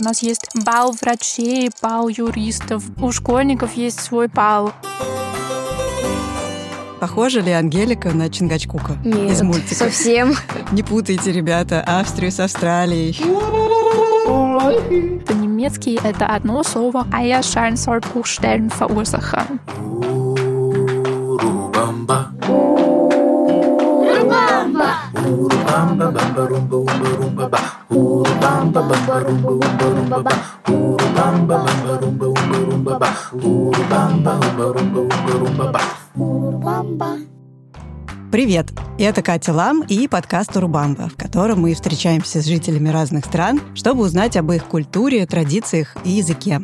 У нас есть бал врачей, бал юристов. У школьников есть свой бал. Похожа ли Ангелика на Чингачкука Нет, из мультика? совсем. Не путайте, ребята, Австрию с Австралией. По-немецки это одно слово, а я Scheinsollbruchstellen verursachen. Urubamba. Urubamba rumba umba rumba ba. Urubamba bamba rumba umba rumba ba. Urubamba bamba rumba umba rumba ba. Urubamba umba rumba umba rumba ba. Привет! Это Катя Лам и подкаст «Урубамба», в котором мы встречаемся с жителями разных стран, чтобы узнать об их культуре, традициях и языке.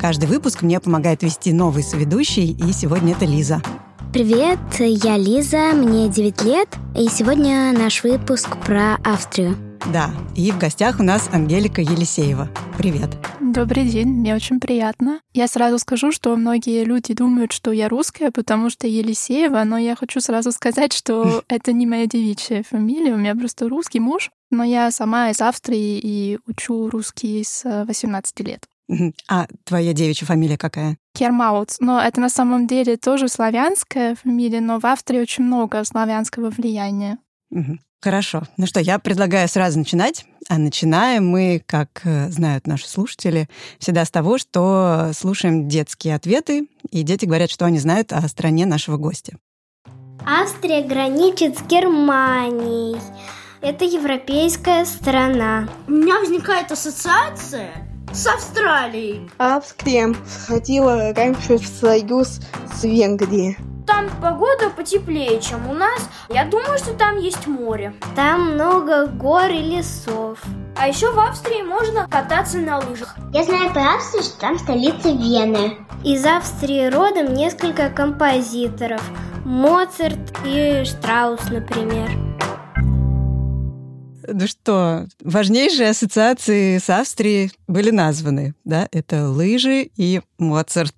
Каждый выпуск мне помогает вести новый соведущий, и сегодня это Лиза. Привет, я Лиза, мне 9 лет, и сегодня наш выпуск про Австрию. Да, и в гостях у нас Ангелика Елисеева. Привет. Добрый день, мне очень приятно. Я сразу скажу, что многие люди думают, что я русская, потому что Елисеева, но я хочу сразу сказать, что это не моя девичья фамилия, у меня просто русский муж, но я сама из Австрии и учу русский с 18 лет. Мгм. А твоя девичья фамилия какая? Кермаут, но это на самом деле тоже славянская фамилия, но в Австрии очень много славянского влияния. Хорошо. Ну что, я предлагаю сразу начинать. А начинаем мы, как э, знают наши слушатели, всегда с того, что слушаем детские ответы, и дети говорят, что они знают о стране нашего гостя. Австрия граничит с Германией. Это европейская страна. У меня возникает ассоциация с Австралией. Австрия входила раньше в союз с Венгрией. Там погода потеплее, чем у нас. Я думаю, что там есть море. Там много гор и лесов. А еще в Австрии можно кататься на лыжах. Я знаю про Австрию, что там столица Вены. Из Австрии родом несколько композиторов. Моцарт и Штраус, например. Ну что, важнейшие ассоциации с Австрией были названы, да? Это лыжи и Моцарт.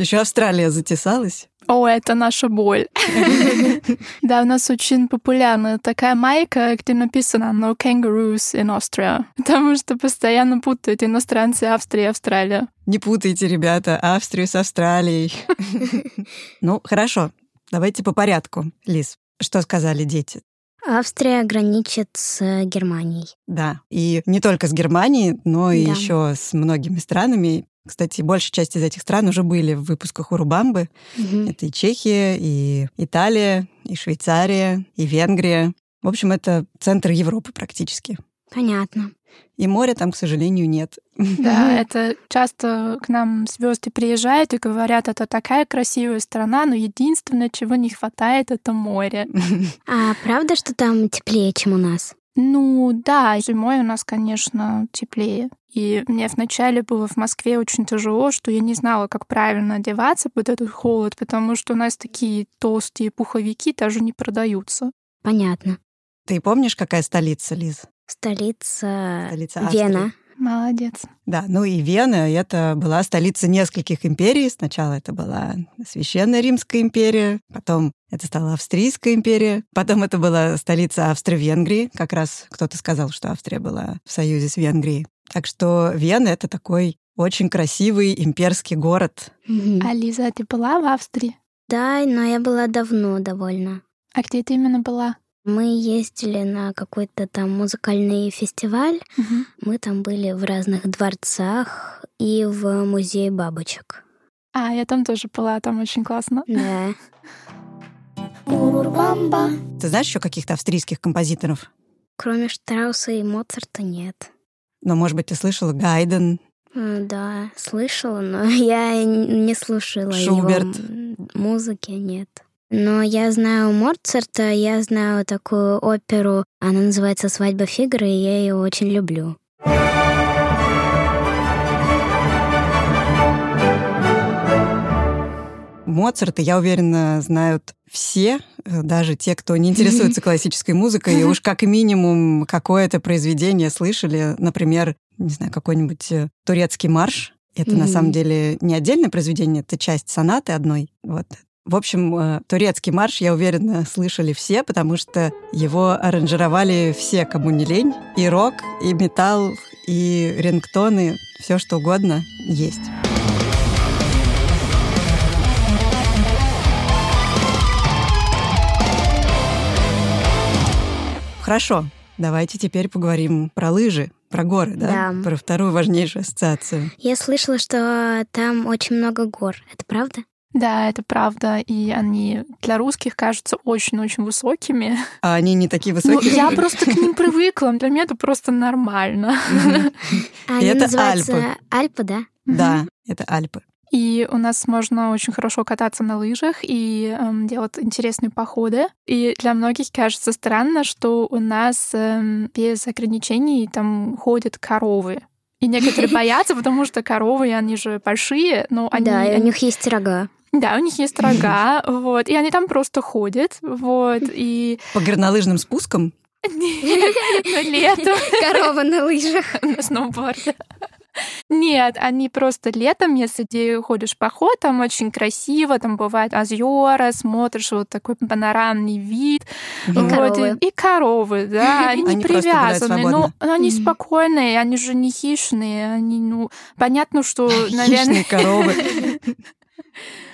Еще Австралия затесалась. О, это наша боль. Да, у нас очень популярна такая майка, где написано «No kangaroos in Austria», потому что постоянно путают иностранцы Австрия и Австралия. Не путайте, ребята, Австрию с Австралией. Ну, хорошо, давайте по порядку. Лиз, что сказали дети? Австрия граничит с Германией. Да, и не только с Германией, но и Да. еще с многими странами. Кстати, большая часть из этих стран уже были в выпусках Урубамбы. Мгм. Это и Чехия, и Италия, и Швейцария, и Венгрия. В общем, это центр Европы практически. Понятно. И моря там, к сожалению, нет. Да, это часто к нам звезды приезжают и говорят, это такая красивая страна, но единственное, чего не хватает, это море. А правда, что там теплее, чем у нас? Ну да, зимой у нас, конечно, теплее. И мне вначале было в Москве очень тяжело, что я не знала, как правильно одеваться под этот холод, потому что у нас такие толстые пуховики даже не продаются. Понятно. Ты помнишь, какая столица, Лиз? Столица, Столица Австрии. Вена. Молодец. Да, ну и Вена, это была столица нескольких империй. Сначала это была Священная Римская империя, потом это стала Австрийская империя, потом это была столица Австро-Венгрии. Как раз кто-то сказал, что Австрия была в союзе с Венгрией. Так что Вена — это такой очень красивый имперский город. Мгм. А Лиза, ты была в Австрии? Да, но я была давно довольно. А где ты именно была? Мы ездили на какой-то там музыкальный фестиваль. Мгм. Мы там были в разных дворцах и в музее бабочек. А, я там тоже была, там очень классно. Да. Ты знаешь еще каких-то австрийских композиторов? Кроме Штрауса и Моцарта нет. Ну, может быть, ты слышала Гайден, М, Да, слышала, но я не слушала его Шуберт. м, музыки, нет. Но я знаю Моцарта, я знаю такую оперу, она называется «Свадьба Фигара», и я ее очень люблю. Моцарта, я уверена, знают все, э, даже те, кто не интересуется классической музыкой, и уж как минимум какое-то произведение слышали, например, не знаю, какой-нибудь э, турецкий марш. Это на Мгм. самом деле не отдельное произведение, это часть сонаты одной. Вот. В общем, э, турецкий марш, я уверена, слышали все, потому что его аранжировали все, кому не лень. И рок, и металл, и рингтоны, все что угодно есть. Хорошо, давайте теперь поговорим про лыжи, про горы, да? Да. Про вторую важнейшую ассоциацию. Я слышала, что там очень много гор. Это правда? Да, это правда, и они для русских кажутся очень-очень высокими. А они не такие Ну, высокие? я просто к ним привыкла, для меня это просто нормально. А они это называются Альпы. Альпы, да? Да, это Альпы. И у нас можно очень хорошо кататься на лыжах и эм, делать интересные походы. И для многих кажется странно, что у нас эм, без ограничений там ходят коровы. И некоторые боятся, потому что коровы, они же большие, но они... Да, и у них есть рога. Да, у них есть рога, вот, и они там просто ходят, вот, и... По горнолыжным спускам Нет, на летом Корова на лыжах. на сноуборде. Нет, они просто летом, если ты ходишь в поход, там очень красиво, там бывают озера, смотришь вот такой панорамный вид. И вот, коровы. И, и коровы, да, они, Они привязаны, но свободно. они спокойные, они же не хищные, они, ну, понятно, что, наверное... хищные коровы.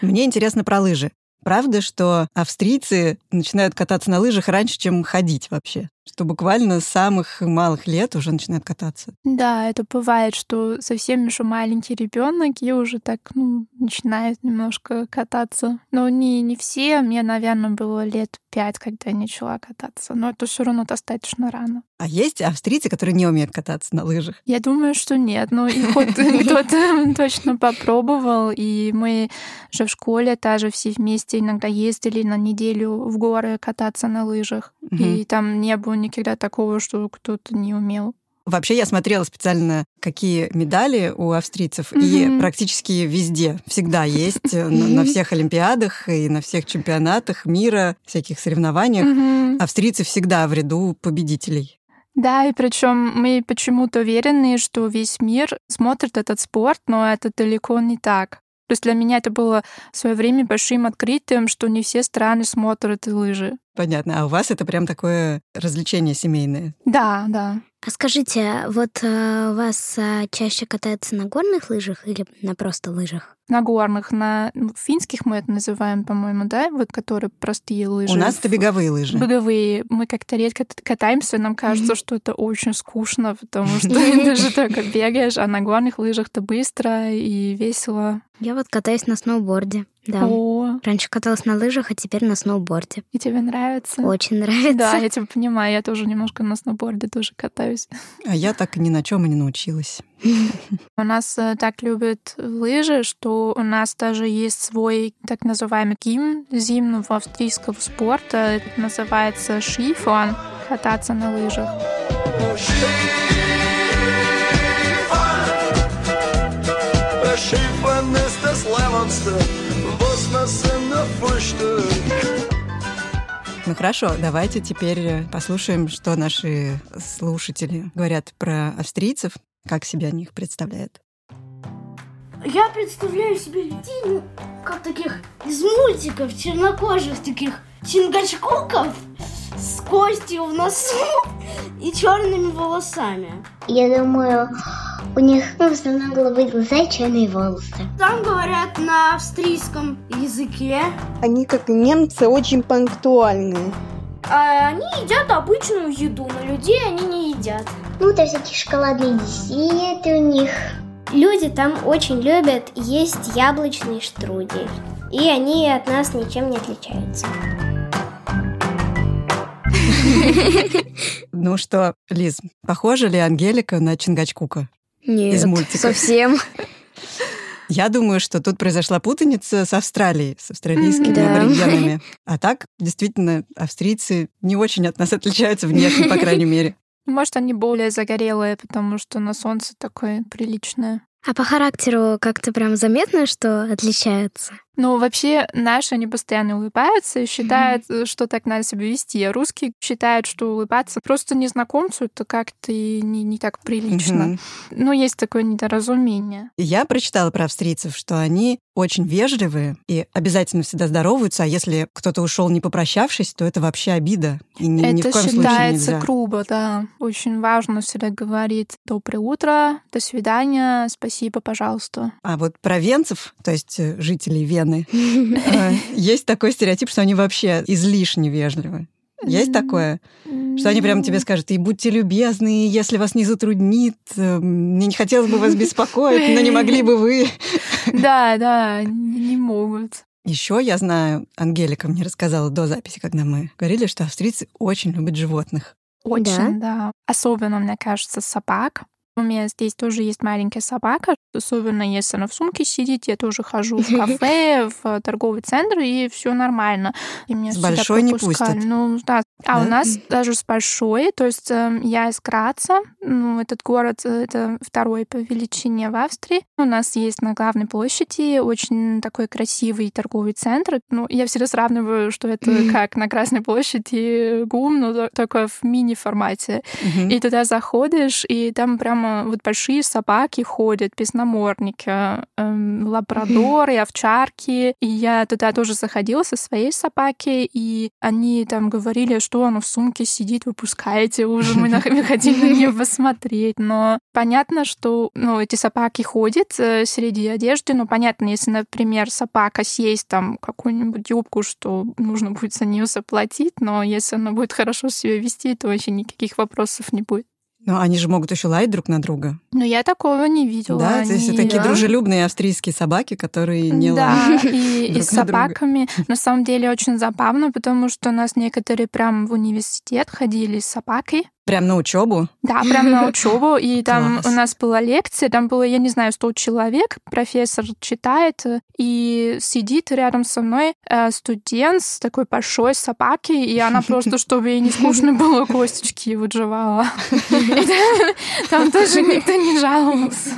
Мне интересно про лыжи. Правда, что австрийцы начинают кататься на лыжах раньше, чем ходить вообще? Что буквально с самых малых лет уже начинают кататься. Да, это бывает, что совсем еще маленький ребенок и уже так, ну, начинает немножко кататься. Но не, не все. Мне, наверное, было лет пять, когда я начала кататься. Но это все равно достаточно рано. А есть австрийцы, которые не умеют кататься на лыжах? Я думаю, что нет. Ну, и хоть кто-то точно попробовал. И мы же в школе тоже все вместе иногда ездили на неделю в горы кататься на лыжах. И там не было никогда такого, что кто-то не умел. Вообще, я смотрела специально, какие медали у австрийцев, и Мгм. практически везде всегда есть э, на, на всех олимпиадах и на всех чемпионатах мира, всяких соревнованиях. Мгм. Австрийцы всегда в ряду победителей. Да, и причем мы почему-то уверены, что весь мир смотрит этот спорт, но это далеко не так. То есть для меня это было в свое время большим открытием, что не все страны смотрят лыжи. Понятно. А у вас это прям такое развлечение семейное. Да, да. А скажите, вот э, у вас а, чаще катаются на горных лыжах или на просто лыжах? На горных, на ну, финских мы это называем, по-моему, да, вот которые простые лыжи. У нас это беговые лыжи. Беговые. Мы как-то редко катаемся, нам кажется, что это очень скучно, потому что ты же только бегаешь, а на горных лыжах-то быстро и весело. Я вот катаюсь на сноуборде. Да. О, Раньше каталась на лыжах, а теперь на сноуборде. и тебе нравится? Очень нравится. Да, я тебя понимаю, я тоже немножко на сноуборде тоже катаюсь. А я так и ни на чем и не научилась. У нас э, так любят лыжи, что у нас даже есть свой так называемый гимн зимнего австрийского спорта. Это называется шифон, кататься на лыжах. Skifahren ist das Leibendste, Ну хорошо, давайте теперь э, послушаем, что наши слушатели говорят про австрийцев, как себя они их представляют. Я представляю себе людей, ну, как таких из мультиков, чернокожих таких чингачкуков с костью в носу и черными волосами. Я думаю, у них ну, в основном голубые глаза и черные волосы. Там говорят на австрийском языке. Они, как немцы, очень пунктуальные. А они едят обычную еду, но людей они не едят. Ну, то всякие шоколадные десерты у них. Люди там очень любят есть яблочный штрудель. И они от нас ничем не отличаются. Ну что, Лиз, похожа ли Ангелика на Чингачкука? Нет, Из мультика. совсем. Я думаю, что тут произошла путаница с Австралией, с австралийскими Да. аборигенами. А так, действительно, австрийцы не очень от нас отличаются внешне, по крайней мере. Может, они более загорелые, потому что на солнце такое приличное. А по характеру как-то прям заметно, что отличаются? Ну, вообще, наши, они постоянно улыбаются и считают, mm-hmm. что так надо себя вести. А русские считают, что улыбаться просто незнакомцу это как-то не, не так прилично. Mm-hmm. Ну, есть такое недоразумение. Я прочитала про австрийцев, что они очень вежливые и обязательно всегда здороваются, а если кто-то ушел не попрощавшись, то это вообще обида. И ни, это ни в коем считается случае грубо, да. Очень важно всегда говорить «доброе утро», «до свидания», «спасибо, пожалуйста». А вот про венцев, то есть э, жителей Вены, э, есть такой стереотип, что они вообще излишне вежливы. Есть такое? Что они прямо тебе скажут, и будьте любезны, если вас не затруднит, э, мне не хотелось бы вас беспокоить, но не могли бы вы. Да, да, не могут. Еще я знаю, Ангелика мне рассказала до записи, когда мы говорили, что австрийцы очень любят животных. Очень, да. да. Особенно, мне кажется, собак. У меня здесь тоже есть маленькая собака, особенно если она в сумке сидит, я тоже хожу в кафе, в торговый центр, и все нормально. И меня с большой не пустят. Ну, да. А да? у нас даже с большой, то есть э, я из Граца, ну, этот город, э, это второй по величине в Австрии. У нас есть на главной площади очень такой красивый торговый центр. Ну, я всегда сравниваю, что это как на Красной площади ГУМ, но только в мини-формате. И туда заходишь, и там прямо вот большие собаки ходят, песноморники, эм, лабрадоры, овчарки. И я туда тоже заходила со своей собаки, и они там говорили, что оно в сумке сидит, выпускаете уже, мы хотим на нее посмотреть. Но понятно, что ну, эти собаки ходят э, среди одежды, но понятно, если, например, собака съесть там какую-нибудь юбку, что нужно будет за нее заплатить, но если она будет хорошо себя вести, то вообще никаких вопросов не будет. Ну, они же могут еще лаять друг на друга. Но я такого не видела. Да, они... то есть такие да. дружелюбные австрийские собаки, которые не да, лают. Да, и, и с собаками. На самом деле очень забавно, потому что у нас некоторые прям в университет ходили с собакой. Прям на учебу? Да, прям на учебу. И там у нас была лекция, там было, я не знаю, 100 человек. Профессор читает, и сидит рядом со мной э, студент с такой большой собаки, и она просто, чтобы ей не скучно было, косточки его жевала. Там тоже никто не жаловался.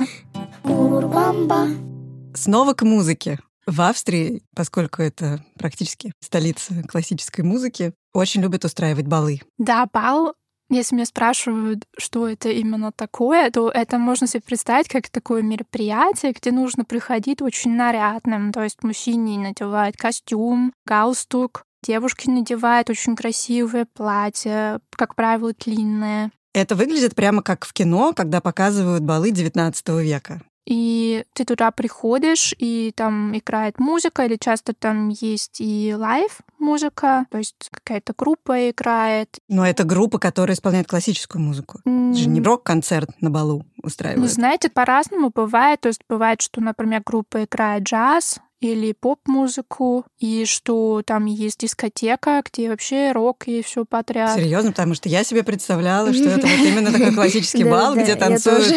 Снова к музыке. В Австрии, поскольку это практически столица классической музыки, очень любят устраивать балы. Да, бал если меня спрашивают, что это именно такое, то это можно себе представить как такое мероприятие, где нужно приходить очень нарядным. То есть мужчине надевают костюм, галстук, девушки надевают очень красивое платье, как правило, длинное. Это выглядит прямо как в кино, когда показывают балы XIX века. И ты туда приходишь, и там играет музыка, или часто там есть и live музыка, то есть какая-то группа играет. Но это группа, которая исполняет классическую музыку. Mm. Это же не рок-концерт на балу устраивает. Ну, знаете, по-разному бывает. То есть бывает, что, например, группа играет джаз, или поп-музыку, и что там есть дискотека, где вообще рок и все подряд. Серьезно, потому что я себе представляла, что это вот именно такой классический бал, где танцуют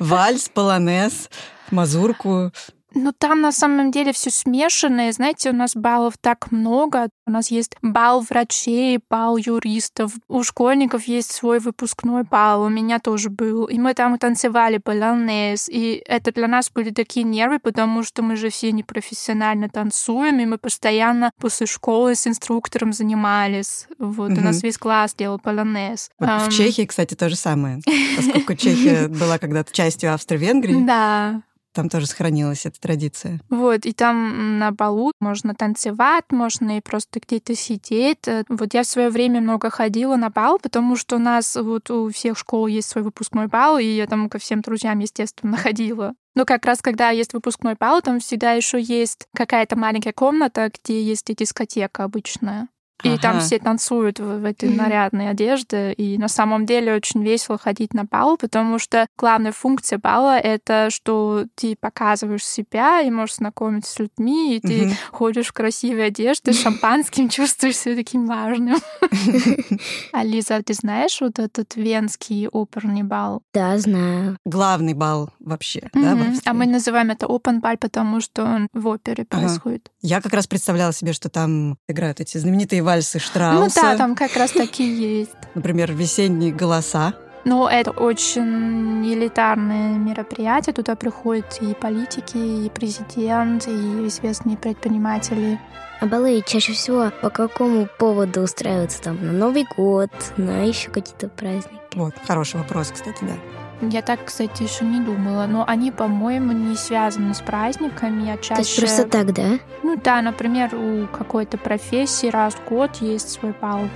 вальс, полонез, мазурку. Ну, там на самом деле все смешанное. Знаете, у нас баллов так много. У нас есть бал врачей, бал юристов. У школьников есть свой выпускной бал. У меня тоже был. И мы там танцевали полонез. И это для нас были такие нервы, потому что мы же все непрофессионально танцуем, и мы постоянно после школы с инструктором занимались. Вот, угу. у нас весь класс делал полонез. Вот um... В Чехии, кстати, то же самое. Поскольку Чехия была когда-то частью Австро-Венгрии. Да. Там тоже сохранилась эта традиция. Вот, и там на балу можно танцевать, можно и просто где-то сидеть. Э, вот я в свое время много ходила на бал, потому что у нас вот у всех школ есть свой выпускной бал, и я там ко всем друзьям, естественно, ходила. Но как раз когда есть выпускной бал, там всегда еще есть какая-то маленькая комната, где есть и дискотека обычная. И ага. там все танцуют в, в этой нарядной одежде. И на самом деле очень весело ходить на бал, потому что главная функция бала — это что ты показываешь себя и можешь знакомиться с людьми, и ты ходишь в красивой одежде, с шампанским, чувствуешь себя таким важным. А Лиза, ты знаешь вот этот венский оперный бал? Да, знаю. Главный бал вообще, да, А мы называем это open бал, потому что он в опере происходит. Я как раз представляла себе, что там играют эти знаменитые вальсы Штрауса. Ну да, там как раз такие есть. Например, «Весенние голоса». Ну, это очень элитарное мероприятие. Туда приходят и политики, и президент, и известные предприниматели. А балы чаще всего по какому поводу устраиваются там? На Новый год, на еще какие-то праздники? Вот, хороший вопрос, кстати, да. Я так, кстати, еще не думала, но они, по-моему, не связаны с праздниками, а чаще... То есть просто так, да? Ну да, например, у какой-то профессии раз в год есть свой бал.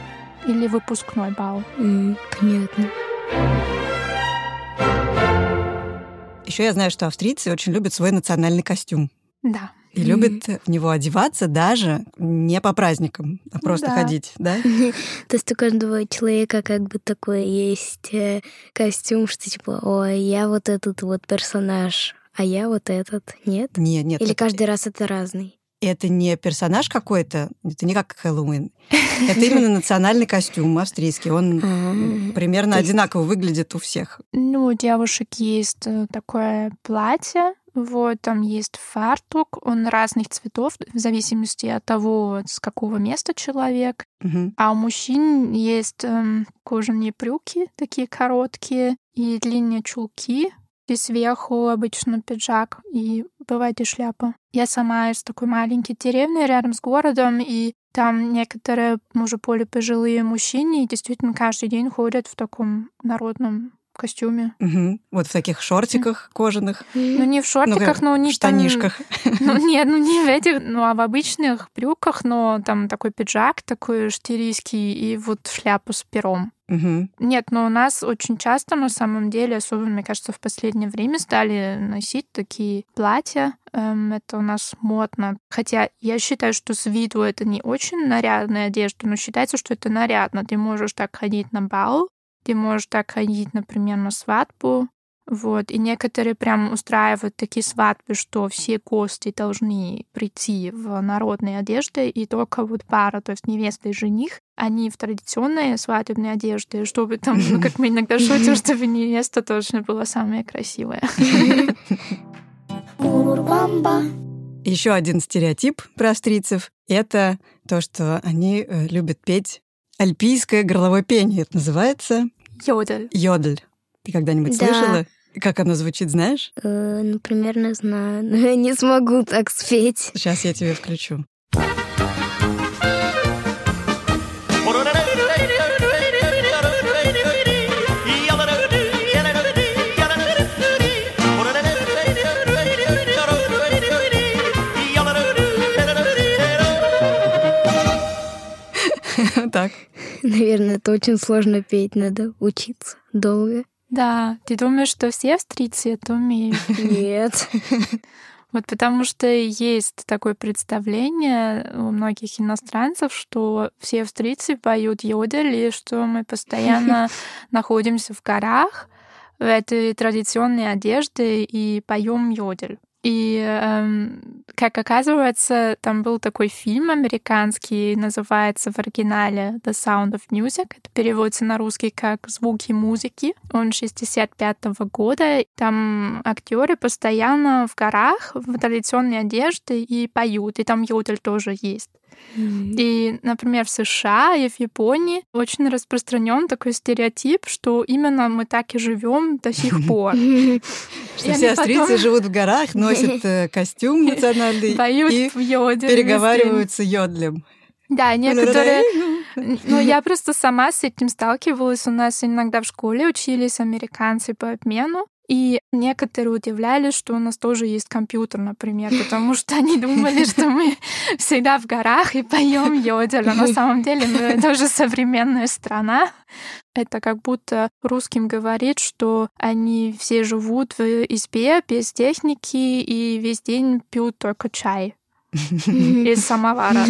Или выпускной бал. М, понятно. Еще я знаю, что австрийцы очень любят свой национальный костюм. Да. И любят в него одеваться даже не по праздникам, а просто Да. ходить, да? То есть у каждого человека как бы такой есть э, костюм, что типа, ой, я вот этот вот персонаж, а я вот этот, нет? Нет, нет. Или это- каждый раз это разный? Это не персонаж какой-то, это не как Хэллоуин. Это именно национальный костюм австрийский. Он А, примерно одинаково выглядит у всех. Ну, у девушек есть э, такое платье, вот, там есть фартук, он разных цветов, в зависимости от того, с какого места человек. Мгм. А у мужчин есть эм, кожаные брюки, такие короткие, и длинные чулки, и сверху обычно пиджак, и бывает и шляпа. Я сама из такой маленькой деревни рядом с городом, и там некоторые уже более пожилые мужчины действительно каждый день ходят в таком народном костюме. Мгм. Вот в таких шортиках кожаных, Ну, не в шортиках, как но них там- штанишках. Ну, нет, ну не в этих, ну, а в обычных брюках, но там такой пиджак такой штирийский и вот шляпа с пером. Мгм. Нет, но у нас очень часто, на самом деле, особенно, мне кажется, в последнее время стали носить такие платья. Эм, это у нас модно. Хотя я считаю, что с виду это не очень нарядная одежда, но считается, что это нарядно. Ты можешь так ходить на бал, ты можешь так ходить, например, на свадьбу. Вот. И некоторые прям устраивают такие свадьбы, что все гости должны прийти в народной одежде, и только вот пара, то есть невеста и жених, они в традиционной свадебной одежде, чтобы там, ну, как мы иногда шутим, чтобы невеста точно была самая красивая. Еще один стереотип про австрийцев — это то, что они э, любят петь альпийское горловое пение. Это называется Йодель. йодль. Ты когда-нибудь Да. слышала? Как оно звучит, знаешь? Э, ну, примерно знаю, но я не смогу так спеть. Сейчас я тебе включу. Наверное, это очень сложно петь, надо учиться долго. Да, ты думаешь, что все австрийцы это умеют? Нет. Вот потому что есть такое представление у многих иностранцев, что все австрийцы поют йодель, и что мы постоянно находимся в горах в этой традиционной одежде и поем йодель. И, эм, как оказывается, там был такой фильм американский, называется в оригинале The Sound of Music. Это переводится на русский как «Звуки музыки». Он 65 года. Там актеры постоянно в горах в традиционной одежде и поют. И там йодель тоже есть. И, например, в США и в Японии очень распространен такой стереотип, что именно мы так и живем до сих пор. Что все австрийцы живут в горах, носят э, костюм национальный и переговариваются йодлем. Да, некоторые... Ну, я просто сама с этим сталкивалась. У нас иногда в школе учились американцы по обмену. И некоторые удивлялись, что у нас тоже есть компьютер, например, потому что они думали, что мы всегда в горах и поем йодель. А на самом деле мы тоже современная страна. Это как будто русским говорит, что они все живут в избе без техники и весь день пьют только чай из самовара.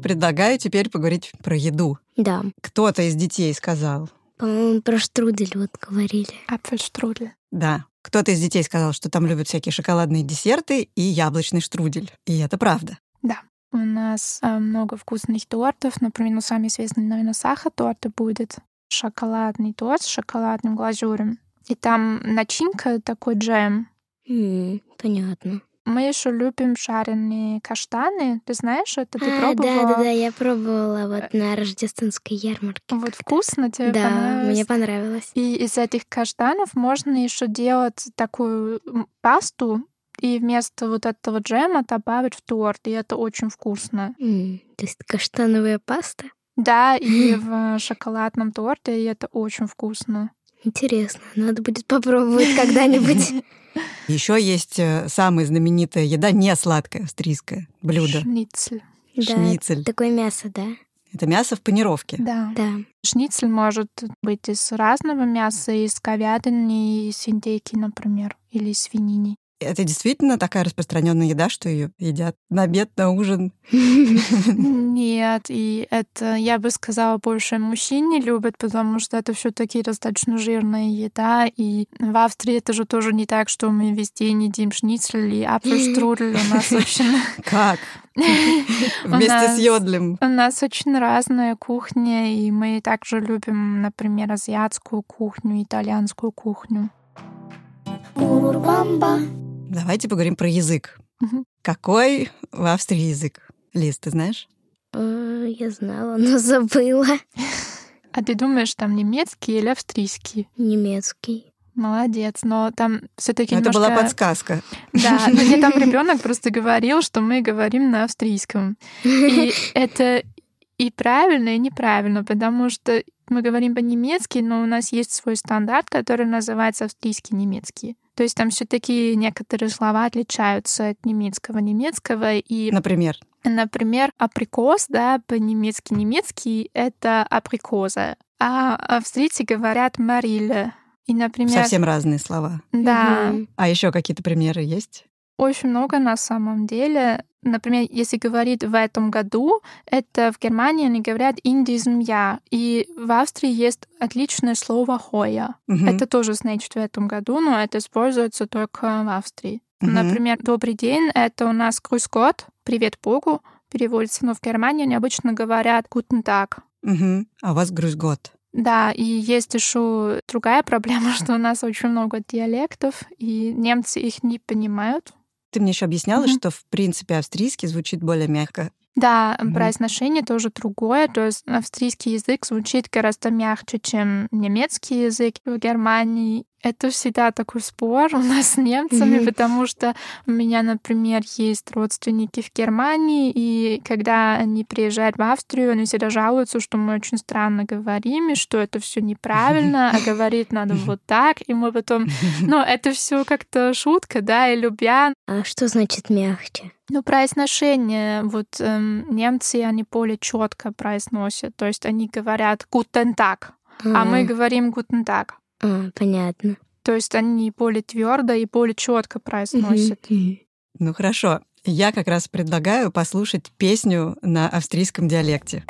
Предлагаю теперь поговорить про еду. Да. Кто-то из детей сказал, По-моему, про штрудель вот говорили. Апфельштрудель. да, кто-то из детей сказал, что там любят всякие шоколадные десерты и яблочный штрудель. И это правда. Да. У нас э, много вкусных тортов. Например, ну, самый известный, наверное, сахар-торт будет. Шоколадный торт с шоколадным глазурем. И там начинка такой джем. М, понятно. Мы еще любим жареные каштаны. Ты знаешь, это ты А, пробовала? да, да, да, я пробовала вот на рождественской ярмарке. Вот вкусно тебе Да, понравилось? мне понравилось. И из этих каштанов можно еще делать такую пасту и вместо вот этого джема добавить в торт, и это очень вкусно. М, То есть каштановая паста? Да, и в шоколадном торте, и это очень вкусно. Интересно, надо будет попробовать когда-нибудь. Еще есть э, самая знаменитая еда, не сладкая австрийское блюдо. Шницель. Да, Шницель. такое мясо, да? Это мясо в панировке. Да. Да. Шницель может быть из разного мяса, из говядины, из индейки, например, или из свинины. Это действительно такая распространенная еда, что ее едят на обед, на ужин. Нет, и это, я бы сказала, больше мужчин не любят, потому что это все таки достаточно жирная еда. И в Австрии это же тоже не так, что мы везде не едим шницель и апфельштрудель. У нас очень... Как? У Вместе с нас- йодлем. У нас очень разная кухня, и мы также любим, например, азиатскую кухню, итальянскую кухню. Урубамба. Давайте поговорим про язык. Мгм. Какой в Австрии язык? Лиз, ты знаешь? Э, Я знала, но забыла. А ты думаешь, там немецкий или австрийский? Немецкий. Молодец, но там все-таки Это была немножко- подсказка. Да, но мне там ребенок просто говорил, что мы говорим на австрийском. И это и правильно, и неправильно, потому что мы говорим по-немецки, но у нас есть свой стандарт, который называется австрийский немецкий. То есть там все-таки некоторые слова отличаются от немецкого немецкого и Например, Например, априкос, да, по-немецки немецкий это априкоза, а австрийцы говорят мариле. И, например, совсем разные слова. да, Мгм. А еще какие-то примеры есть? Очень много на самом деле. Например, если говорить в этом году, это в Германии они говорят diesem Jahr. И в Австрии есть отличное слово «хоя». Мгм. Это тоже значит в этом году, но это используется только в Австрии. Мгм. Например, «добрый день» — это у нас «grüß Gott», «привет Богу», переводится, но в Германии они обычно говорят «guten Tag». Мгм. А у вас год. Да, и есть еще другая проблема, что у нас очень много диалектов, и немцы их не понимают. Ты мне еще объясняла, Мгм. что в принципе австрийский звучит более мягко. Да, Мгм. произношение тоже другое, то есть австрийский язык звучит гораздо мягче, чем немецкий язык в Германии. Это всегда такой спор у нас с немцами, потому что у меня, например, есть родственники в Германии, и когда они приезжают в Австрию, они всегда жалуются, что мы очень странно говорим, и что это все неправильно, а говорить надо вот так, и мы потом... Ну, это все как-то шутка, да, и любя, А что значит мягче? ну, произношение, вот эм, немцы, они более четко произносят, то есть они говорят «guten Tag», а мы говорим «guten Tag». А, понятно. То есть они более твердо и более четко произносят. Ну хорошо. Я как раз предлагаю послушать песню на австрийском диалекте.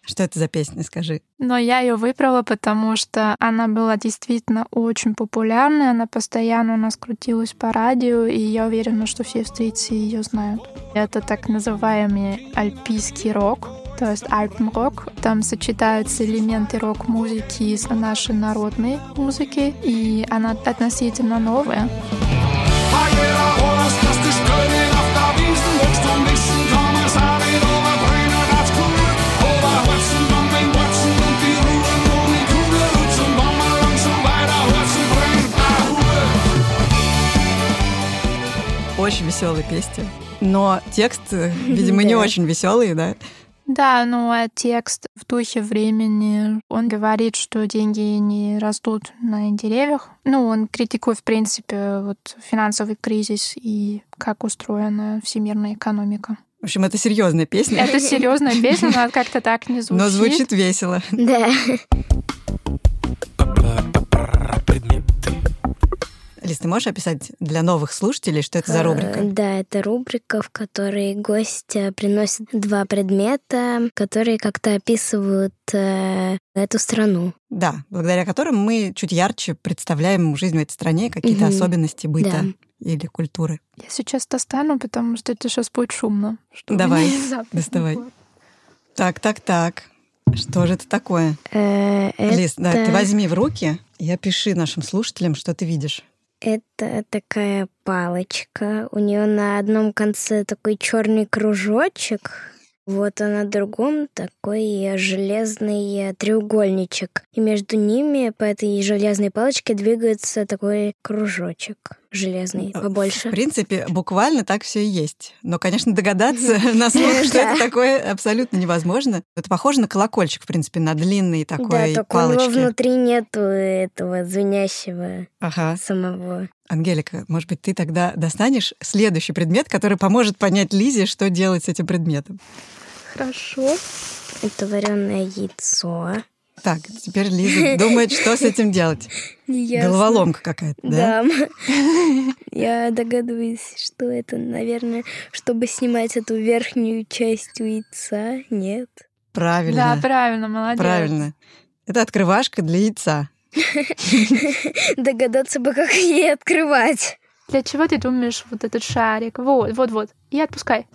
Что это за песня, скажи? Но я ее выбрала, потому что она была действительно очень популярная, она постоянно у нас крутилась по радио, и я уверена, что все австрийцы ее знают. Это так называемый альпийский рок, то есть альпенрок. Там сочетаются элементы рок-музыки с нашей народной музыкой, и она относительно новая. Очень веселая песня. Но текст, видимо, не очень веселый, да? Да, ну а текст в духе времени, он говорит, что деньги не растут на деревьях. Ну, он критикует, в принципе, вот финансовый кризис и как устроена всемирная экономика. В общем, это серьезная песня, Это серьезная песня, но как-то так не звучит. но звучит весело. Да. Лиз, ты можешь описать для новых слушателей, что это за Э, рубрика? Да, это рубрика, в которой гость э, приносит два предмета, которые как-то описывают э, эту страну. Да, благодаря которым мы чуть ярче представляем жизнь в этой стране, какие-то особенности быта Да. или культуры. Я сейчас достану, потому что это сейчас будет шумно. Давай, доставай. Так, так, так. Что же это такое? Лиз, да, ты возьми в руки И опиши нашим слушателям, что ты видишь. Это такая палочка. У нее на одном конце такой черный кружочек, вот, а на другом такой железный треугольничек. И между ними по этой железной палочке двигается такой кружочек железный побольше. В принципе, буквально так все и есть. Но, конечно, догадаться на слух, что это такое, абсолютно невозможно. Это похоже на колокольчик, в принципе, на длинной такой да, палочке. Да, внутри нету этого звенящего ага. самого. Ангелика, может быть, ты тогда достанешь следующий предмет, который поможет понять Лизе, что делать с этим предметом. Хорошо. Это вареное яйцо. Так, теперь Лиза думает, что с этим делать. Ясно. Головоломка какая-то, да? Да. Я догадываюсь, что это, наверное, чтобы снимать эту верхнюю часть у яйца. Нет. Правильно. Да, правильно, молодец. Правильно. Это открывашка для яйца. Догадаться бы, как ей открывать. Для чего ты думаешь вот этот шарик? Вот, вот, вот. И отпускай.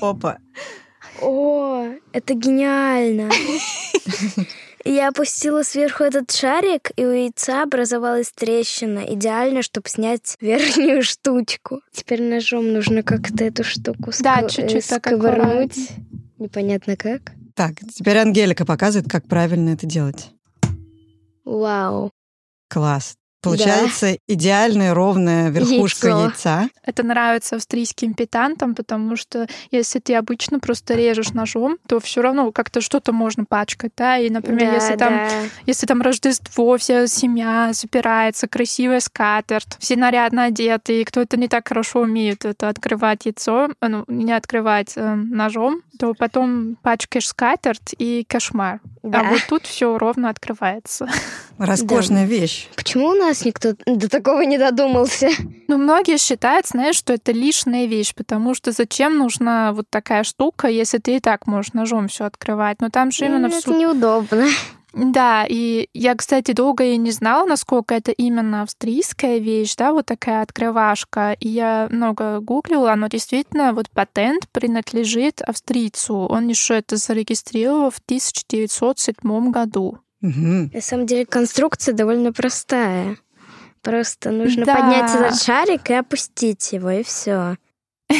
Опа. О, это гениально. Я опустила сверху этот шарик, и у яйца образовалась трещина. Идеально, чтобы снять верхнюю штучку. Теперь ножом нужно как-то эту штуку да, ск... чуть-чуть сковырнуть. Непонятно как. Так, теперь Ангелика показывает, как правильно это делать. Вау. Класс. Получается да. идеальная ровная верхушка Яйцо. яйца. Это нравится австрийским питантам, потому что если ты обычно просто режешь ножом, то все равно как-то что-то можно пачкать, да. И, например, да, если там, да. если там Рождество, вся семья собирается, красивая скатерть, все нарядно одеты, и кто-то не так хорошо умеет это открывать яйцо, ну не открывать э, ножом, то потом пачкаешь скатерть и кошмар. Да. А вот тут все ровно открывается. Роскошная да. вещь. Почему у нас никто до такого не додумался? Ну, многие считают, знаешь, что это лишняя вещь, потому что зачем нужна вот такая штука, если ты и так можешь ножом все открывать. Но там же именно это всю... неудобно. Да, и я, кстати, долго и не знала, насколько это именно австрийская вещь, да, вот такая открывашка. И я много гуглила, но действительно вот патент принадлежит австрийцу. Он еще это зарегистрировал в 1907 году. Угу. На самом деле конструкция довольно простая. Просто нужно Да. поднять этот шарик и опустить его, и все.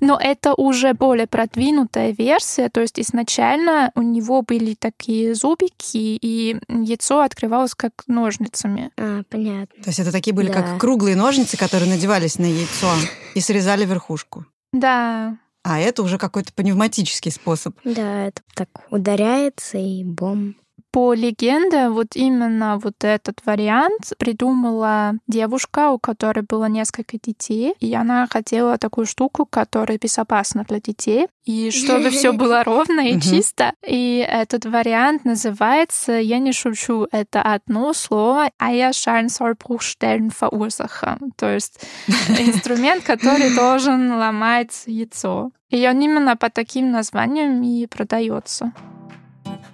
Но это уже более продвинутая версия, то есть изначально у него были такие зубики, и яйцо открывалось как ножницами. А, понятно. То есть это такие были Да. как круглые ножницы, которые надевались на яйцо и срезали верхушку. Да, А это уже какой-то пневматический способ. Да, это так ударяется и бом. По легенде, вот именно вот этот вариант придумала девушка, у которой было несколько детей, и она хотела такую штуку, которая безопасна для детей, и чтобы все было ровно и чисто. И этот вариант называется, я не шучу, это одно слово Eierscheinsollbruchstellen verursachen, то есть инструмент, который должен ломать яйцо. И он именно по таким названиям и продается.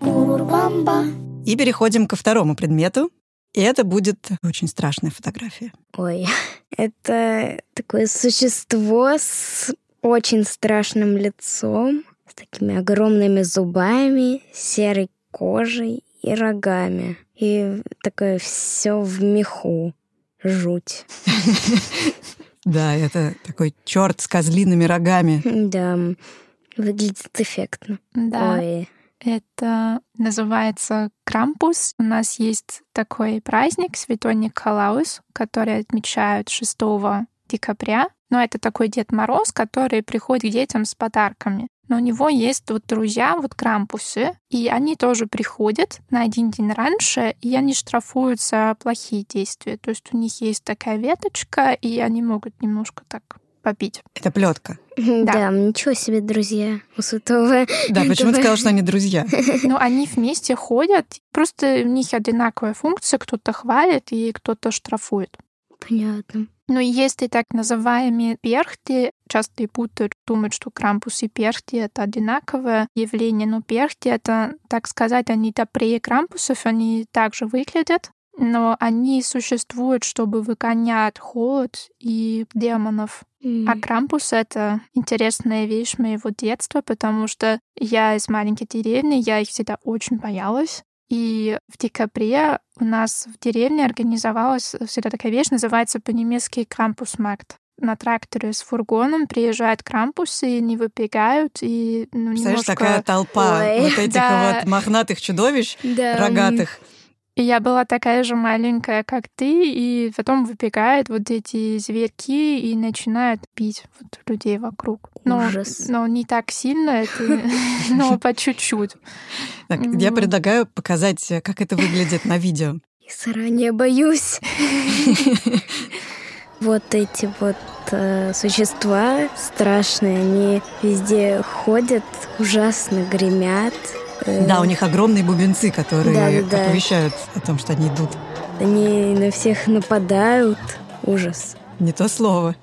И переходим ко второму предмету. И это будет очень страшная фотография. Ой, это такое существо с очень страшным лицом, с такими огромными зубами, серой кожей и рогами. И такое все в меху. Жуть. Да, это такой черт с козлиными рогами. Да, выглядит эффектно. Да. Ой, Это называется Крампус. У нас есть такой праздник Святой Николаус, который отмечают 6 декабря. Но это такой Дед Мороз, который приходит к детям с подарками. Но у него есть вот друзья, вот Крампусы, и они тоже приходят на один день раньше, и они штрафуют за плохие действия. То есть у них есть такая веточка, и они могут немножко так побить. Это плетка. да. ничего себе, друзья, у святого. Да, почему ты сказала, что они друзья? Но они вместе ходят, просто у них одинаковая функция, кто-то хвалит и кто-то штрафует. Понятно. Но есть и так называемые перхти. Часто путают, думают, что крампус и перхти — это одинаковое явление. Но перхти — это, так сказать, они добрее крампусов, они также выглядят. Но они существуют, чтобы выгонять холод и демонов. А Крампус — это интересная вещь моего детства, потому что я из маленькой деревни, я их всегда очень боялась. И в декабре у нас в деревне организовалась всегда такая вещь, называется по-немецки «Крампусмаркт» на тракторе с фургоном приезжают крампусы, и не выбегают, и ну, Представляешь, немножко... такая толпа Ой. вот этих Да. вот мохнатых чудовищ, Да. рогатых. И я была такая же маленькая, как ты, и потом выбегают вот эти зверьки и начинают бить вот людей вокруг. Но, Ужас. но не так сильно, это, но по чуть-чуть. Так, я предлагаю показать, как это выглядит на видео. И заранее боюсь. Вот эти вот э, существа страшные, они везде ходят, ужасно гремят. Э, Да, у них огромные бубенцы, которые Да-да-да. оповещают о том, что они идут. Они на всех нападают. Ужас. Не то слово.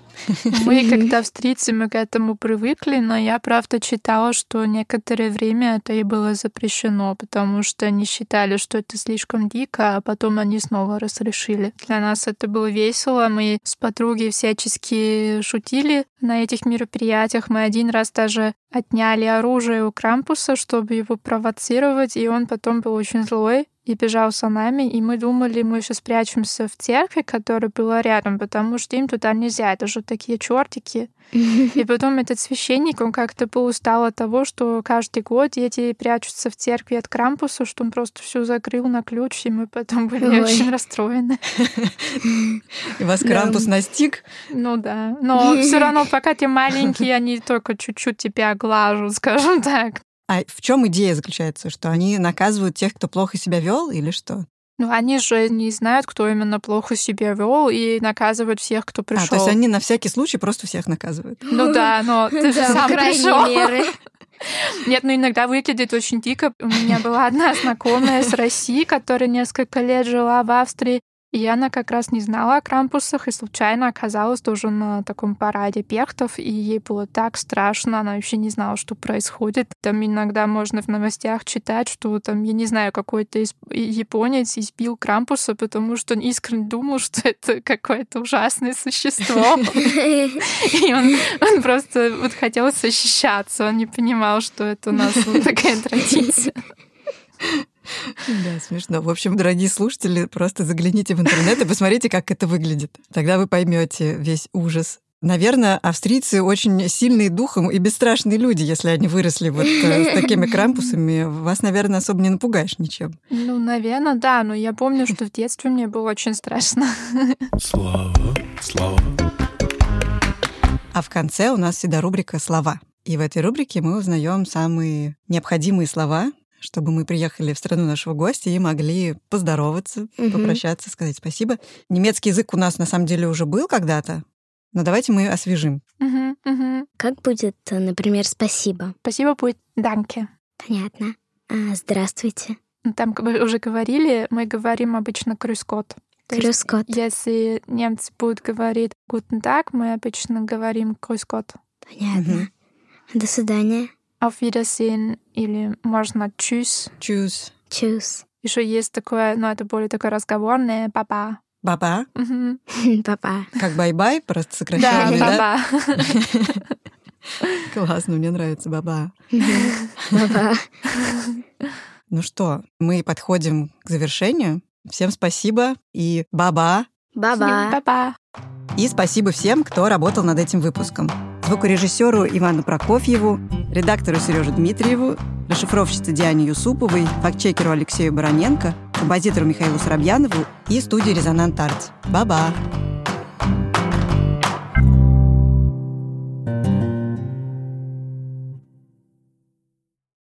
Мы, как австрийцы, мы к этому привыкли, но я, правда, читала, что некоторое время это и было запрещено, потому что они считали, что это слишком дико, а потом они снова разрешили. Для нас это было весело, мы с подругой всячески шутили на этих мероприятиях. Мы один раз даже отняли оружие у Крампуса, чтобы его провоцировать, и он потом был очень злой и бежал за нами, и мы думали, мы еще спрячемся в церкви, которая была рядом, потому что им туда нельзя, это же такие чертики. И потом этот священник, он как-то был устал от того, что каждый год дети прячутся в церкви от Крампуса, что он просто все закрыл на ключ, и мы потом были Ой. очень расстроены. И вас Да. Крампус настиг. Ну да. Но все равно, пока ты маленький, они только чуть-чуть тебя глажут, скажем так. А в чем идея заключается? Что они наказывают тех, кто плохо себя вел, или что? Ну, они же не знают, кто именно плохо себя вел, и наказывают всех, кто пришел. А, то есть они на всякий случай просто всех наказывают. Ну да, но ты же сам пришел. Нет, ну иногда выглядит очень дико. У меня была одна знакомая с России, которая несколько лет жила в Австрии. И она как раз не знала о крампусах и случайно оказалась тоже на таком параде перхтов, и ей было так страшно, она вообще не знала, что происходит. Там иногда можно в новостях читать, что там, я не знаю, какой-то из- японец избил крампуса, потому что он искренне думал, что это какое-то ужасное существо. И он, просто вот хотел защищаться, он не понимал, что это у нас такая традиция. Да, смешно. В общем, дорогие слушатели, просто загляните в интернет и посмотрите, как это выглядит. Тогда вы поймете весь ужас. Наверное, австрийцы очень сильные духом и бесстрашные люди, если они выросли вот э, с такими крампусами. Вас, наверное, особо не напугаешь ничем. Ну, наверное, да, но я помню, что в детстве мне было очень страшно. Слава, слава. А в конце у нас всегда рубрика «Слова». И в этой рубрике мы узнаем самые необходимые слова, чтобы мы приехали в страну нашего гостя и могли поздороваться, Мгм. попрощаться, сказать спасибо. Немецкий язык у нас на самом деле уже был когда-то, но давайте мы освежим. Мгм, мгм. Как будет, э, например, спасибо? Спасибо будет «данке». Понятно. А, здравствуйте. Ну, Там, как вы уже говорили, мы говорим обычно «крюскот». Крюскот. Если немцы будут говорить «guten Tag», мы обычно говорим «крюскот». Понятно. Мгм. До свидания. Auf Wiedersehen или можно «tschüss». Choose. Чус. Еще есть такое, но это более такое разговорное «baba». Baba. Baba. Как bye-bye, просто Да, сокращенный, да? баба. Классно, мне нравится баба. Папа. Ну что, мы подходим к завершению. Всем спасибо и baba. Баба. Баба. И спасибо всем, кто работал над этим выпуском. Звукорежиссеру Ивану Прокофьеву, редактору Сереже Дмитриеву, расшифровщице Диане Юсуповой, фактчекеру Алексею Бароненко, композитору Михаилу Соробьянову и студии «Резонант Арт». Ба-ба!